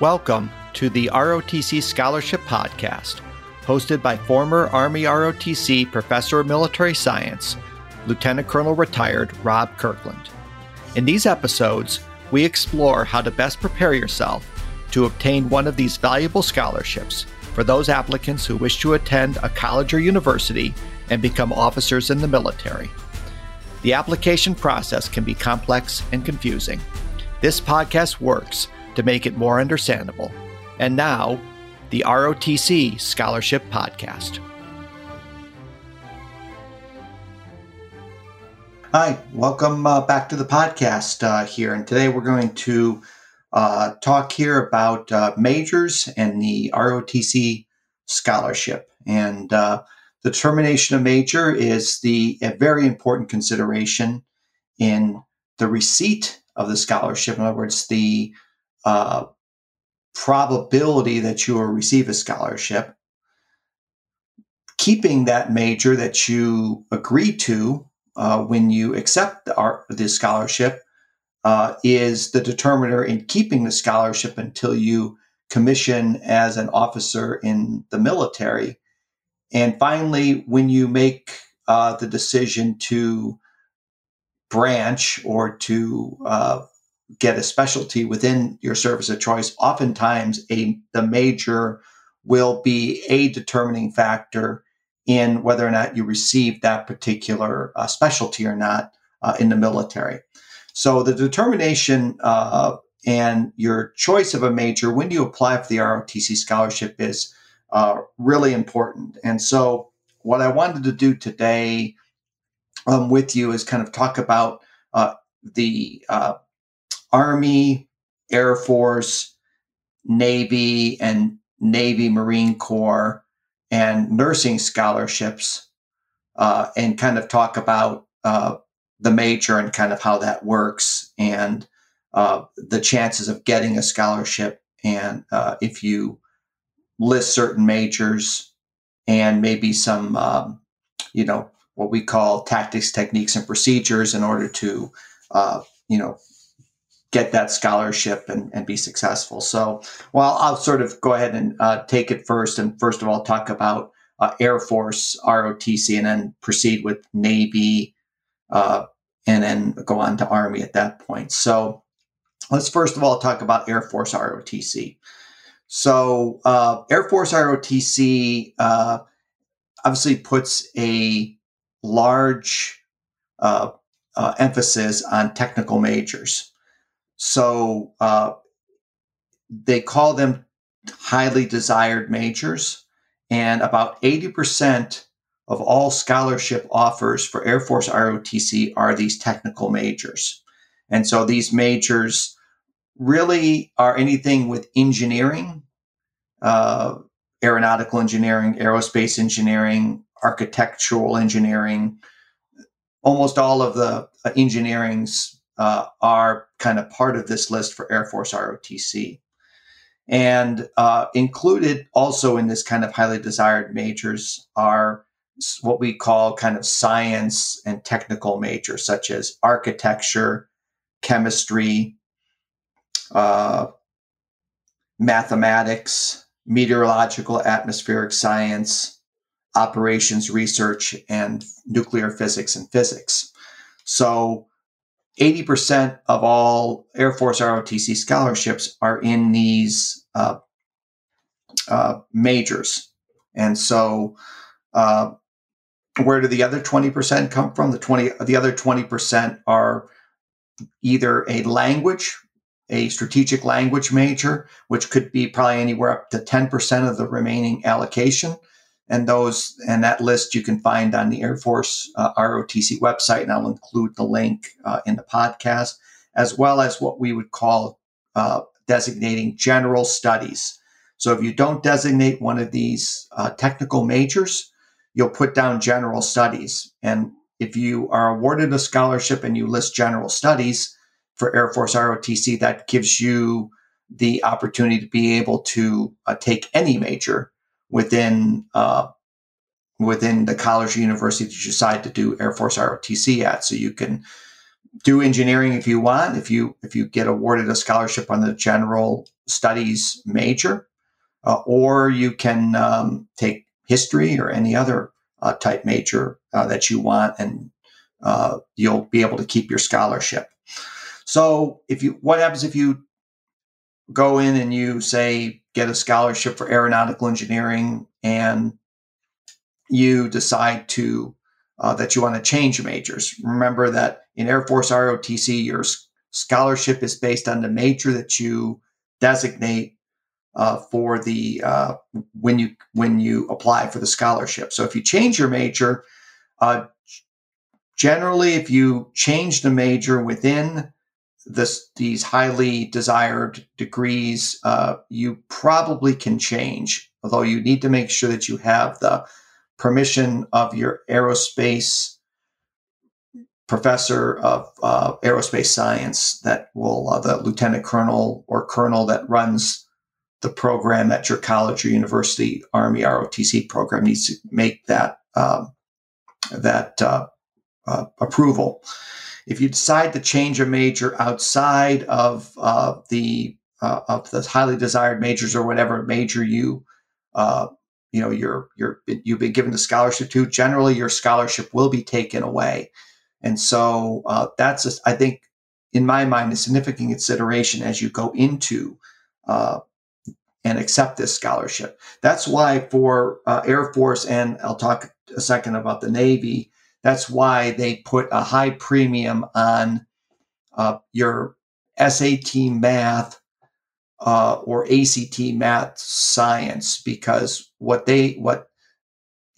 Welcome to the ROTC Scholarship Podcast, hosted by former Army ROTC Professor of Military Science, Lieutenant Colonel retired Rob Kirkland. In these episodes, we explore how to best prepare yourself to obtain one of these valuable scholarships for those applicants who wish to attend a college or university and become officers in the military. The application process can be complex and confusing. This podcast works to make it more understandable. And now, the ROTC Scholarship Podcast. Hi, welcome uh, back to the podcast uh, here. And today we're going to uh, talk here about uh, majors and the ROTC scholarship. And uh, the determination of major is the a very important consideration in the receipt of the scholarship. In other words, the uh, probability that you will receive a scholarship, keeping that major that you agree to uh, when you accept the, art, the scholarship uh, is the determiner in keeping the scholarship until you commission as an officer in the military. And finally, when you make uh, the decision to branch or to uh, get a specialty within your service of choice, oftentimes a the major will be a determining factor in whether or not you receive that particular uh, specialty or not uh, in the military. So the determination uh, and your choice of a major when you apply for the ROTC scholarship is uh, really important. And so what I wanted to do today um, with you is kind of talk about uh, the uh, Army, Air Force, Navy, and Navy Marine Corps and nursing scholarships uh, and kind of talk about uh, the major and kind of how that works and uh, the chances of getting a scholarship and uh, if you list certain majors and maybe some um, you know what we call tactics techniques and procedures in order to uh, you know get that scholarship and, and be successful. So, well, I'll sort of go ahead and uh, take it first. And first of all, talk about uh, Air Force ROTC and then proceed with Navy uh, and then go on to Army at that point. So, let's first of all talk about Air Force ROTC. So, uh, Air Force ROTC uh, obviously puts a large uh, emphasis on technical majors. So uh, they call them highly desired majors. And about 80% of all scholarship offers for Air Force ROTC are these technical majors. And so these majors really are anything with engineering, uh, aeronautical engineering, aerospace engineering, architectural engineering, almost all of the uh, engineering's uh, are kind of part of this list for Air Force ROTC. And uh, included also in this kind of highly desired majors are what we call kind of science and technical majors, such as architecture, chemistry, uh, mathematics, meteorological atmospheric science, operations research, and nuclear physics and physics. So 80% of all Air Force ROTC scholarships are in these uh, uh, majors. And so, uh, where do the other 20% come from? The 20, the other 20% are either a language, a strategic language major, which could be probably anywhere up to 10% of the remaining allocation and those and that list you can find on the Air Force uh, ROTC website, and I'll include the link uh, in the podcast, as well as what we would call uh, designating general studies. So if you don't designate one of these uh, technical majors, you'll put down general studies, and if you are awarded a scholarship and you list general studies for Air Force ROTC, that gives you the opportunity to be able to uh, take any major within uh, within the college or university that you decide to do Air Force ROTC at. So you can do engineering if you want. If you if you get awarded a scholarship on the general studies major, uh, or you can um, take history or any other uh, type major uh, that you want, and uh, you'll be able to keep your scholarship. So, if you what happens if you go in and you say get a scholarship for aeronautical engineering and you decide to uh, that you want to change majors. Remember that in Air Force ROTC, your scholarship is based on the major that you designate uh, for the uh, when you when you apply for the scholarship. So if you change your major, uh, generally, if you change the major within this these highly desired degrees, uh, you probably can change. Although you need to make sure that you have the permission of your aerospace professor of uh, aerospace science that will uh, the lieutenant colonel or colonel that runs the program at your college or university army rotc program needs to make that um, that uh, uh approval if you decide to change a major outside of uh, the uh, of the highly desired majors or whatever major you you know you're you're you've been given the scholarship to generally your scholarship will be taken away. And so uh, that's a, I think in my mind a significant consideration as you go into uh, and accept this scholarship. That's why for uh, air force and i'll talk a second about the navy that's why they put a high premium on uh, your sat math uh, or ACT math science because what they what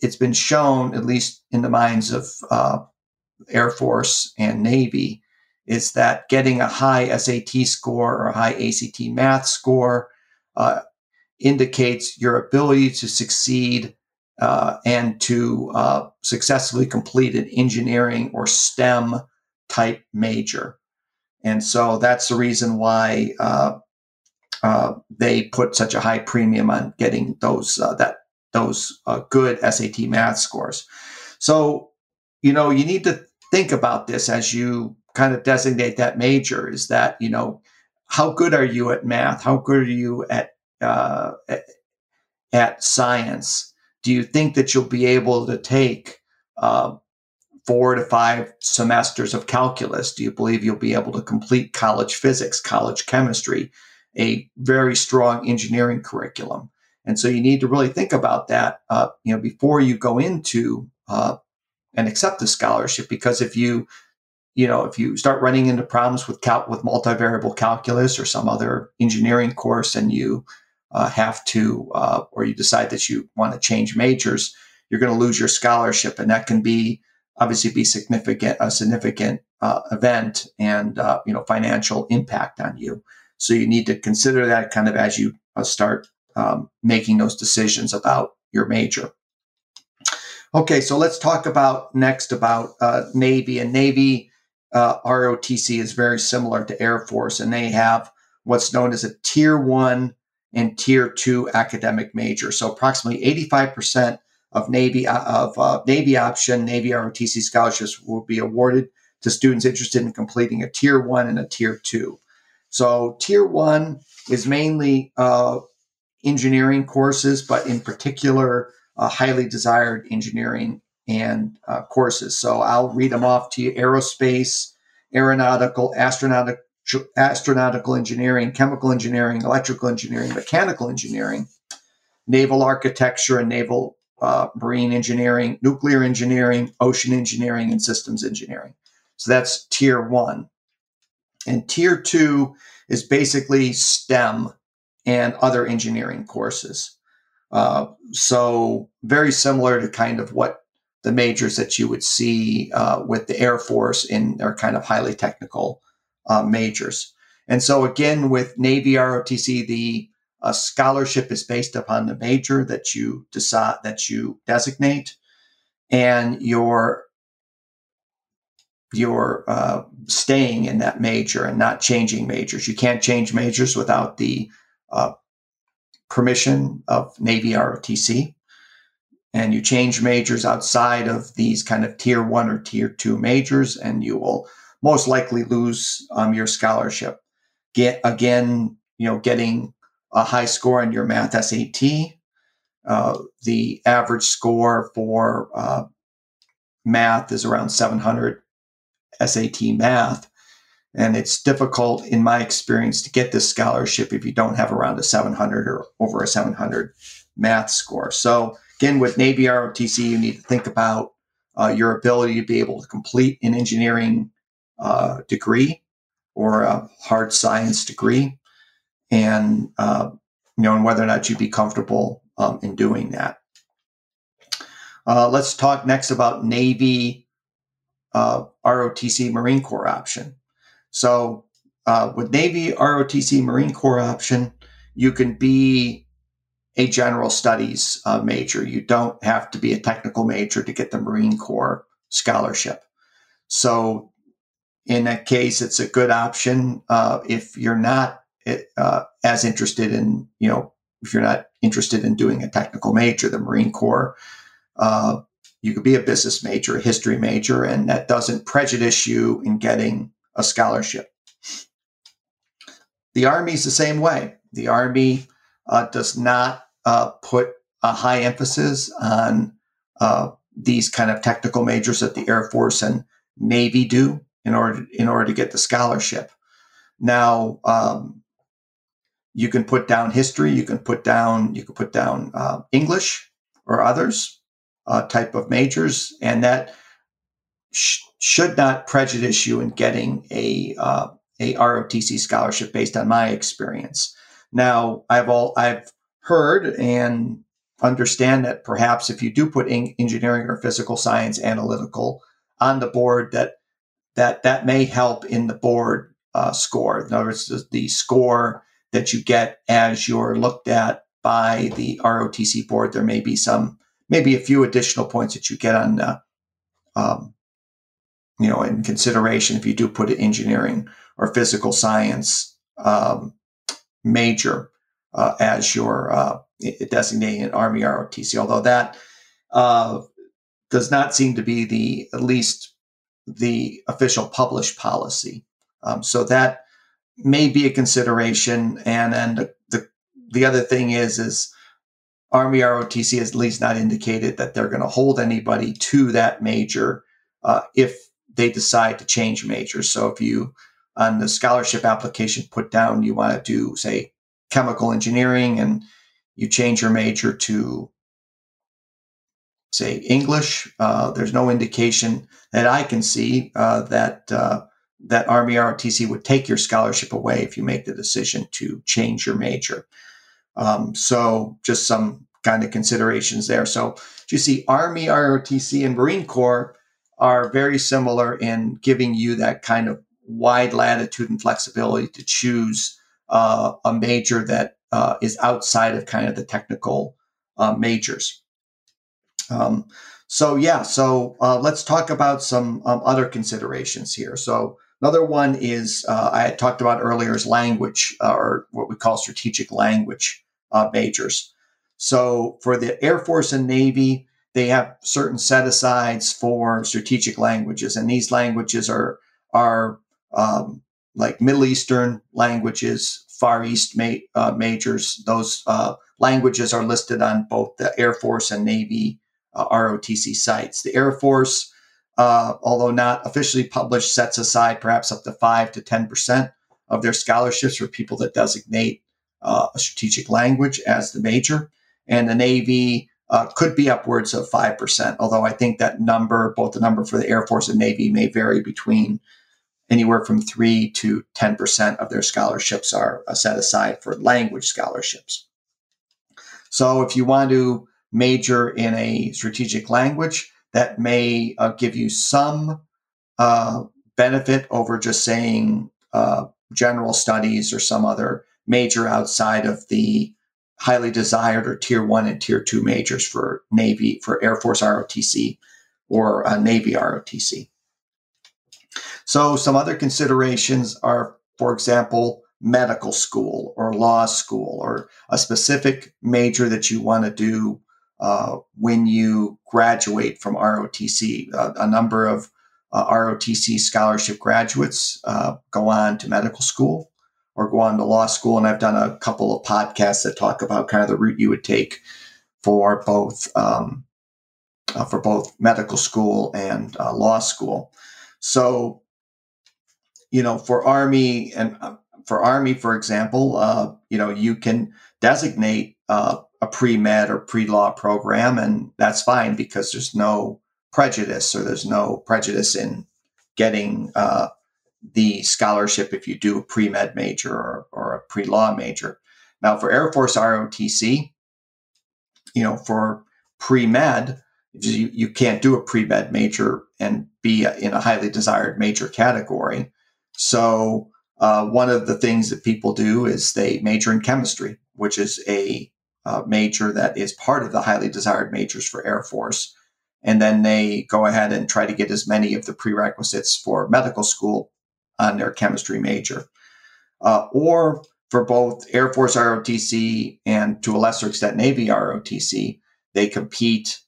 it's been shown at least in the minds of uh, Air Force and Navy is that getting a high SAT score or a high ACT math score uh, indicates your ability to succeed uh, and to uh, successfully complete an engineering or STEM type major. And so that's the reason why uh, uh, they put such a high premium on getting those uh, that those good SAT math scores. So, you know, you need to think about this as you kind of designate that major. Is that you know, how good are you at math? How good are you at uh, at, at, science? Do you think that you'll be able to take uh, four to five semesters of calculus? Do you believe you'll be able to complete college physics, college chemistry? a very strong engineering curriculum. And so you need to really think about that, uh, you know, before you go into uh, and accept the scholarship. Because if you, you know, if you start running into problems with cal- with multivariable calculus or some other engineering course, and you uh, have to, uh, or you decide that you want to change majors, you're going to lose your scholarship, and that can be obviously be significant a significant uh, event and uh, you know financial impact on you. So you need to consider that kind of as you uh, start um, making those decisions about your major. Okay, so let's talk about next about uh, Navy. And Navy uh, ROTC is very similar to Air Force, and they have what's known as a Tier 1 and Tier 2 academic major. So approximately 85% of Navy uh, of uh, Navy option Navy ROTC scholarships will be awarded to students interested in completing a Tier 1 and a Tier 2. So tier one is mainly uh, engineering courses, but in particular, uh, highly desired engineering and uh, courses. So I'll read them off to you: aerospace, aeronautical, astronautical, astronautical engineering, chemical engineering, electrical engineering, mechanical engineering, naval architecture and naval uh, marine engineering, nuclear engineering, ocean engineering, and systems engineering. So that's tier one. And tier two is basically STEM and other engineering courses. Uh, so very similar to kind of what the majors that you would see uh, with the Air Force in their kind of highly technical uh, majors. And so again, with Navy ROTC, the uh, scholarship is based upon the major that you decide that you designate, and your you're uh, staying in that major and not changing majors. You can't change majors without the uh, permission of Navy ROTC. And you change majors outside of these kind of tier one or tier two majors, and you will most likely lose um, your scholarship. Get again, you know, getting a high score on your math SAT. Uh, the average score for uh, math is around 700 SAT math. And it's difficult, in my experience, to get this scholarship if you don't have around a 700 or over a 700 math score. So, again, with Navy ROTC, you need to think about uh, your ability to be able to complete an engineering uh, degree or a hard science degree, and uh, you know, and whether or not you'd be comfortable um, in doing that. Uh, let's talk next about Navy uh, ROTC Marine Corps option. So, uh, with Navy ROTC Marine Corps option, you can be a general studies uh, major. You don't have to be a technical major to get the Marine Corps scholarship. So, in that case, it's a good option uh, if you're not uh, as interested in, you know, if you're not interested in doing a technical major, the Marine Corps. Uh, you could be a business major, a history major, and that doesn't prejudice you in getting a scholarship. The Army is the same way. The Army uh, does not uh, put a high emphasis on uh, these kind of technical majors that the Air Force and Navy do in order in order to get the scholarship. Now, um, you can put down history, you can put down you can put down uh, English or others uh, type of majors, and that sh- should not prejudice you in getting a uh, a ROTC scholarship based on my experience. Now, I've all I've heard and understand that perhaps if you do put in engineering or physical science analytical on the board, that that that may help in the board uh, score. In other words, the, score that you get as you're looked at by the ROTC board. There may be some, maybe a few additional points that you get on, uh, um, you know, in consideration if you do put an engineering or physical science um, major uh, as your uh, designating an Army ROTC. Although that uh, does not seem to be the least the official published policy. Um, so that may be a consideration. And then the, the, the other thing is, is Army ROTC has at least not indicated that they're going to hold anybody to that major uh, if they decide to change majors. So if you on the scholarship application put down you want to do say chemical engineering and you change your major to say English, uh, there's no indication that I can see uh, that uh, that Army ROTC would take your scholarship away if you make the decision to change your major. Um, so just some kind of considerations there. So you see, Army ROTC and Marine Corps are very similar in giving you that kind of wide latitude and flexibility to choose uh, a major that uh, is outside of kind of the technical uh, majors. Um, so yeah, so uh, let's talk about some um, other considerations here. So Another one is uh, I had talked about earlier is language uh, or what we call strategic language uh, majors. So for the Air Force and Navy, they have certain set asides for strategic languages, and these languages are are um, like Middle Eastern languages, Far East ma- uh, majors. Those uh, languages are listed on both the Air Force and Navy uh, ROTC sites. The Air Force uh, although not officially published, sets aside perhaps up to 5 to 10% of their scholarships for people that designate uh, a strategic language as the major. And the Navy uh, could be upwards of 5%, although I think that number, both the number for the Air Force and Navy, may vary between anywhere from 3 to 10% of their scholarships are uh, set aside for language scholarships. So if you want to major in a strategic language, that may uh, give you some uh, benefit over just saying uh, general studies or some other major outside of the highly desired or tier one and tier two majors for Navy, for Air Force ROTC or uh, Navy ROTC. So, some other considerations are, for example, medical school or law school or a specific major that you want to do uh, when you graduate from ROTC. Uh, a number of uh, ROTC scholarship graduates uh, go on to medical school or go on to law school. And I've done a couple of podcasts that talk about kind of the route you would take for both um, uh, for both medical school and law school. So, you know, for Army and for Army, for example, you know, you can designate uh, a pre med or pre law program, and that's fine because there's no prejudice or there's no prejudice in getting uh, the scholarship if you do a pre med major or, or a pre law major. Now, for Air Force ROTC, you know, for pre med, you, you can't do a pre med major and be in a highly desired major category. So, uh, one of the things that people do is they major in chemistry, which is a uh, major that is part of the highly desired majors for Air Force. And then they go ahead and try to get as many of the prerequisites for medical school on their chemistry major. Uh, or for both Air Force ROTC and to a lesser extent Navy ROTC, they compete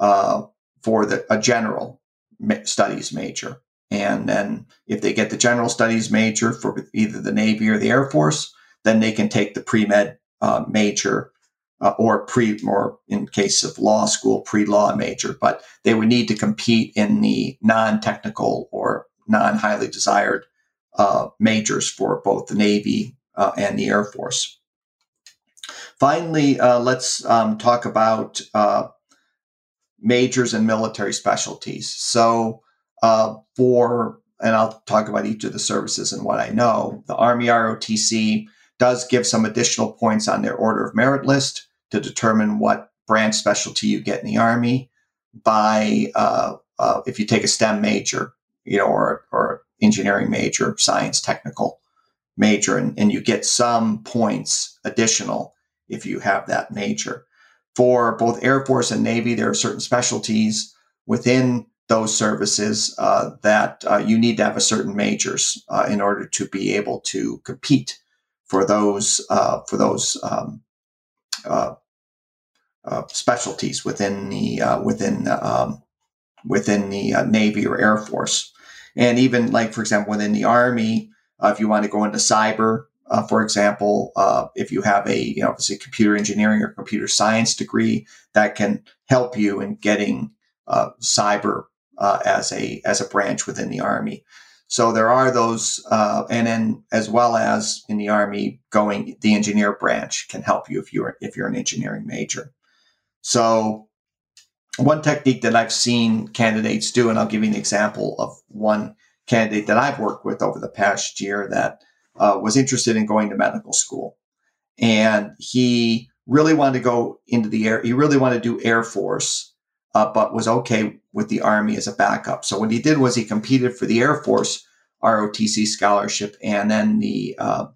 uh, for the, a general studies major. And then if they get the general studies major for either the Navy or the Air Force, then they can take the pre-med uh, major uh, or pre, or in case of law school, pre-law major. But they would need to compete in the non-technical or non-highly desired uh, majors for both the Navy uh, and the Air Force. Finally, uh, let's um, talk about uh, majors and military specialties. So, uh, for and I'll talk about each of the services and what I know. The Army ROTC does give some additional points on their order of merit list to determine what branch specialty you get in the Army by uh, uh, if you take a STEM major, you know, or or engineering major, science technical major, and, and you get some points additional if you have that major. For both Air Force and Navy, there are certain specialties within those services uh, that uh, you need to have a certain majors uh, in order to be able to compete for those uh, for those um, uh, uh, specialties within the within um, within the Navy or Air Force, and even like for example within the Army, if you want to go into cyber, uh, for example, uh, if you have a you know obviously computer engineering or computer science degree, that can help you in getting uh, cyber uh, as a as a branch within the army. So there are those, uh, and then as well as in the army, going the engineer branch can help you if you're if you're an engineering major. So one technique that I've seen candidates do, and I'll give you an example of one candidate that I've worked with over the past year that uh, was interested in going to medical school. And he really wanted to go into the air. He really wanted to do Air Force, uh, but was okay with the Army as a backup. So what he did was he competed for the Air Force ROTC scholarship and then the uh,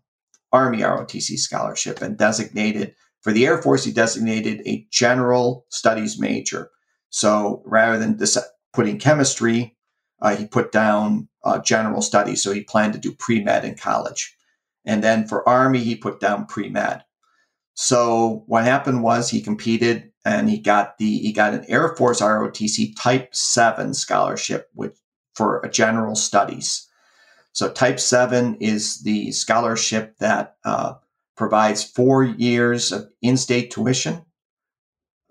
Army ROTC scholarship and designated for the Air Force, he designated a general studies major. So rather than dis- putting chemistry, uh, he put down uh, general studies. So he planned to do pre med in college. And then for Army, he put down pre med. So what happened was he competed and he got the he got an Air Force ROTC Type Seven scholarship with for general studies. So Type Seven is the scholarship that uh, provides four years of in-state tuition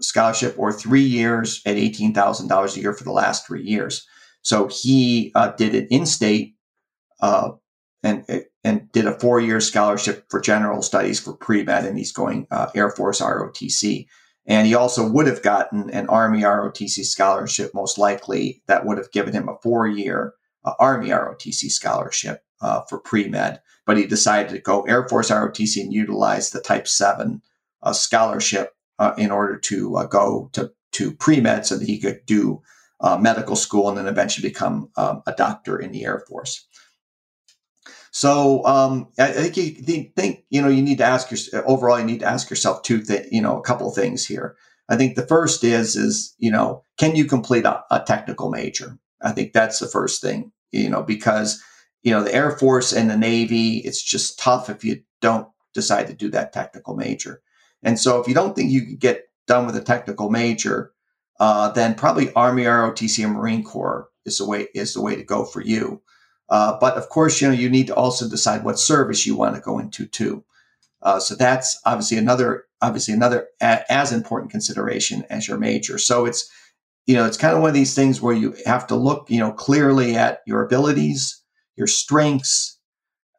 scholarship or three years at eighteen thousand dollars a year for the last three years. So he uh, did an in-state uh, and and did a four-year scholarship for general studies for pre-med, and he's going uh, Air Force ROTC. And he also would have gotten an Army ROTC scholarship, most likely that would have given him a four-year uh, Army ROTC scholarship uh, for pre-med. But he decided to go Air Force ROTC and utilize the Type Seven uh, scholarship uh, in order to go to to pre-med so that he could do uh, medical school and then eventually become um, a doctor in the Air Force. So um, I think you think you know you need to ask your overall you need to ask yourself two th- you know a couple of things here. I think the first is is you know can you complete a, a technical major? I think that's the first thing you know because you know the Air Force and the Navy it's just tough if you don't decide to do that technical major. And so if you don't think you can get done with a technical major, uh, then probably Army, ROTC, and Marine Corps is the way is the way to go for you. Uh, but of course, you know you need to also decide what service you want to go into too. Uh, so that's obviously another obviously another a, as important consideration as your major. So it's you know it's kind of one of these things where you have to look you know clearly at your abilities, your strengths,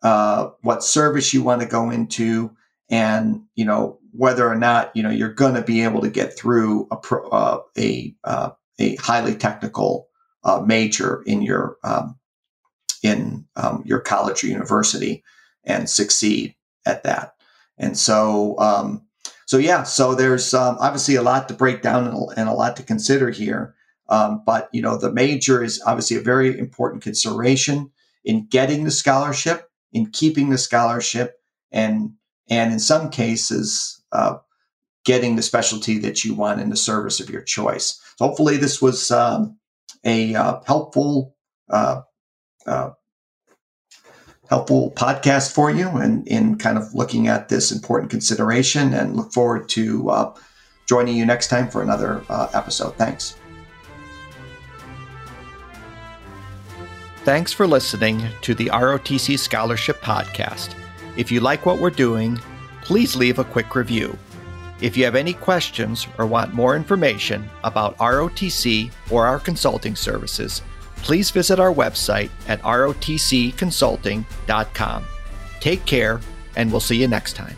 uh, what service you want to go into, and you know whether or not you know you're going to be able to get through a pro, uh, a uh, a highly technical uh, major in your um, in um, your college or university and succeed at that. And so, um, so yeah, so there's um, obviously a lot to break down and, a lot to consider here. Um, but you know, the major is obviously a very important consideration in getting the scholarship, in keeping the scholarship, and and in some cases, uh, getting the specialty that you want in the service of your choice. So hopefully, this was um, a uh, helpful uh, uh, helpful podcast for you and in kind of looking at this important consideration and look forward to uh, joining you next time for another uh, episode. Thanks. Thanks for listening to the ROTC Scholarship Podcast. If you like what we're doing, please leave a quick review. If you have any questions or want more information about ROTC or our consulting services, please visit our website at rotcconsulting.com. Take care, and we'll see you next time.